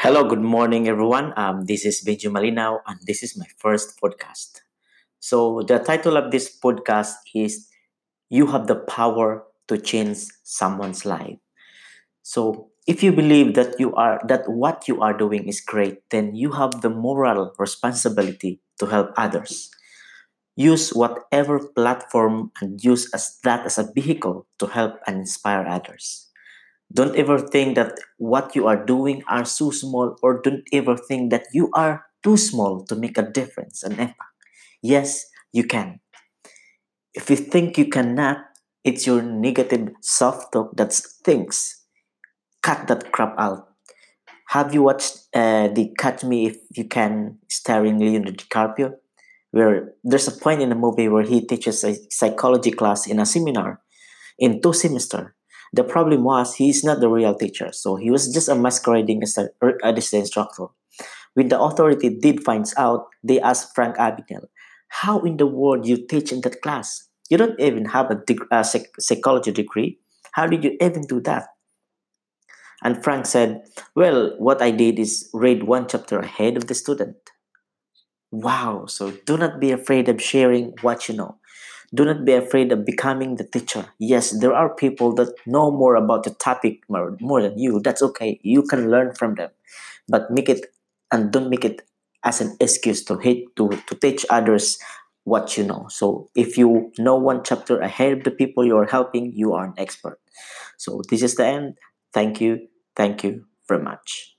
Hello, good morning, everyone. Um, this is Benjo Malinaw, and this is my first podcast. So, the title of this podcast is You Have the Power to Change Someone's Life. So, if you believe that you are that what you are doing is great, then you have the moral responsibility to help others. Use whatever platform and use as that as a vehicle to help and inspire others. Don't ever think that what you are doing are so small, or don't ever think that you are too small to make a difference, an impact. Yes, you can. If you think you cannot, it's your negative self talk that thinks. Cut that crap out. Have you watched uh, the Catch Me If You Can starring Leonardo DiCaprio? Where there's a point in the movie where he teaches a psychology class in a seminar in two semesters the problem was he is not the real teacher, so he was just a masquerading as a, as instructor. When the authority did finds out, they asked Frank Abagnale, "How in the world you teach in that class? You don't even have a, deg- a psych- psychology degree. How did you even do that?" And Frank said, "Well, what I did is read one chapter ahead of the student." Wow! So do not be afraid of sharing what you know. Do not be afraid of becoming the teacher. Yes, there are people that know more about the topic more, than you. That's okay. You can learn from them. But make it and don't make it as an excuse to hate to, to teach others what you know. So if you know one chapter ahead of the people you are helping, you are an expert. So this is the end. Thank you. Thank you very much.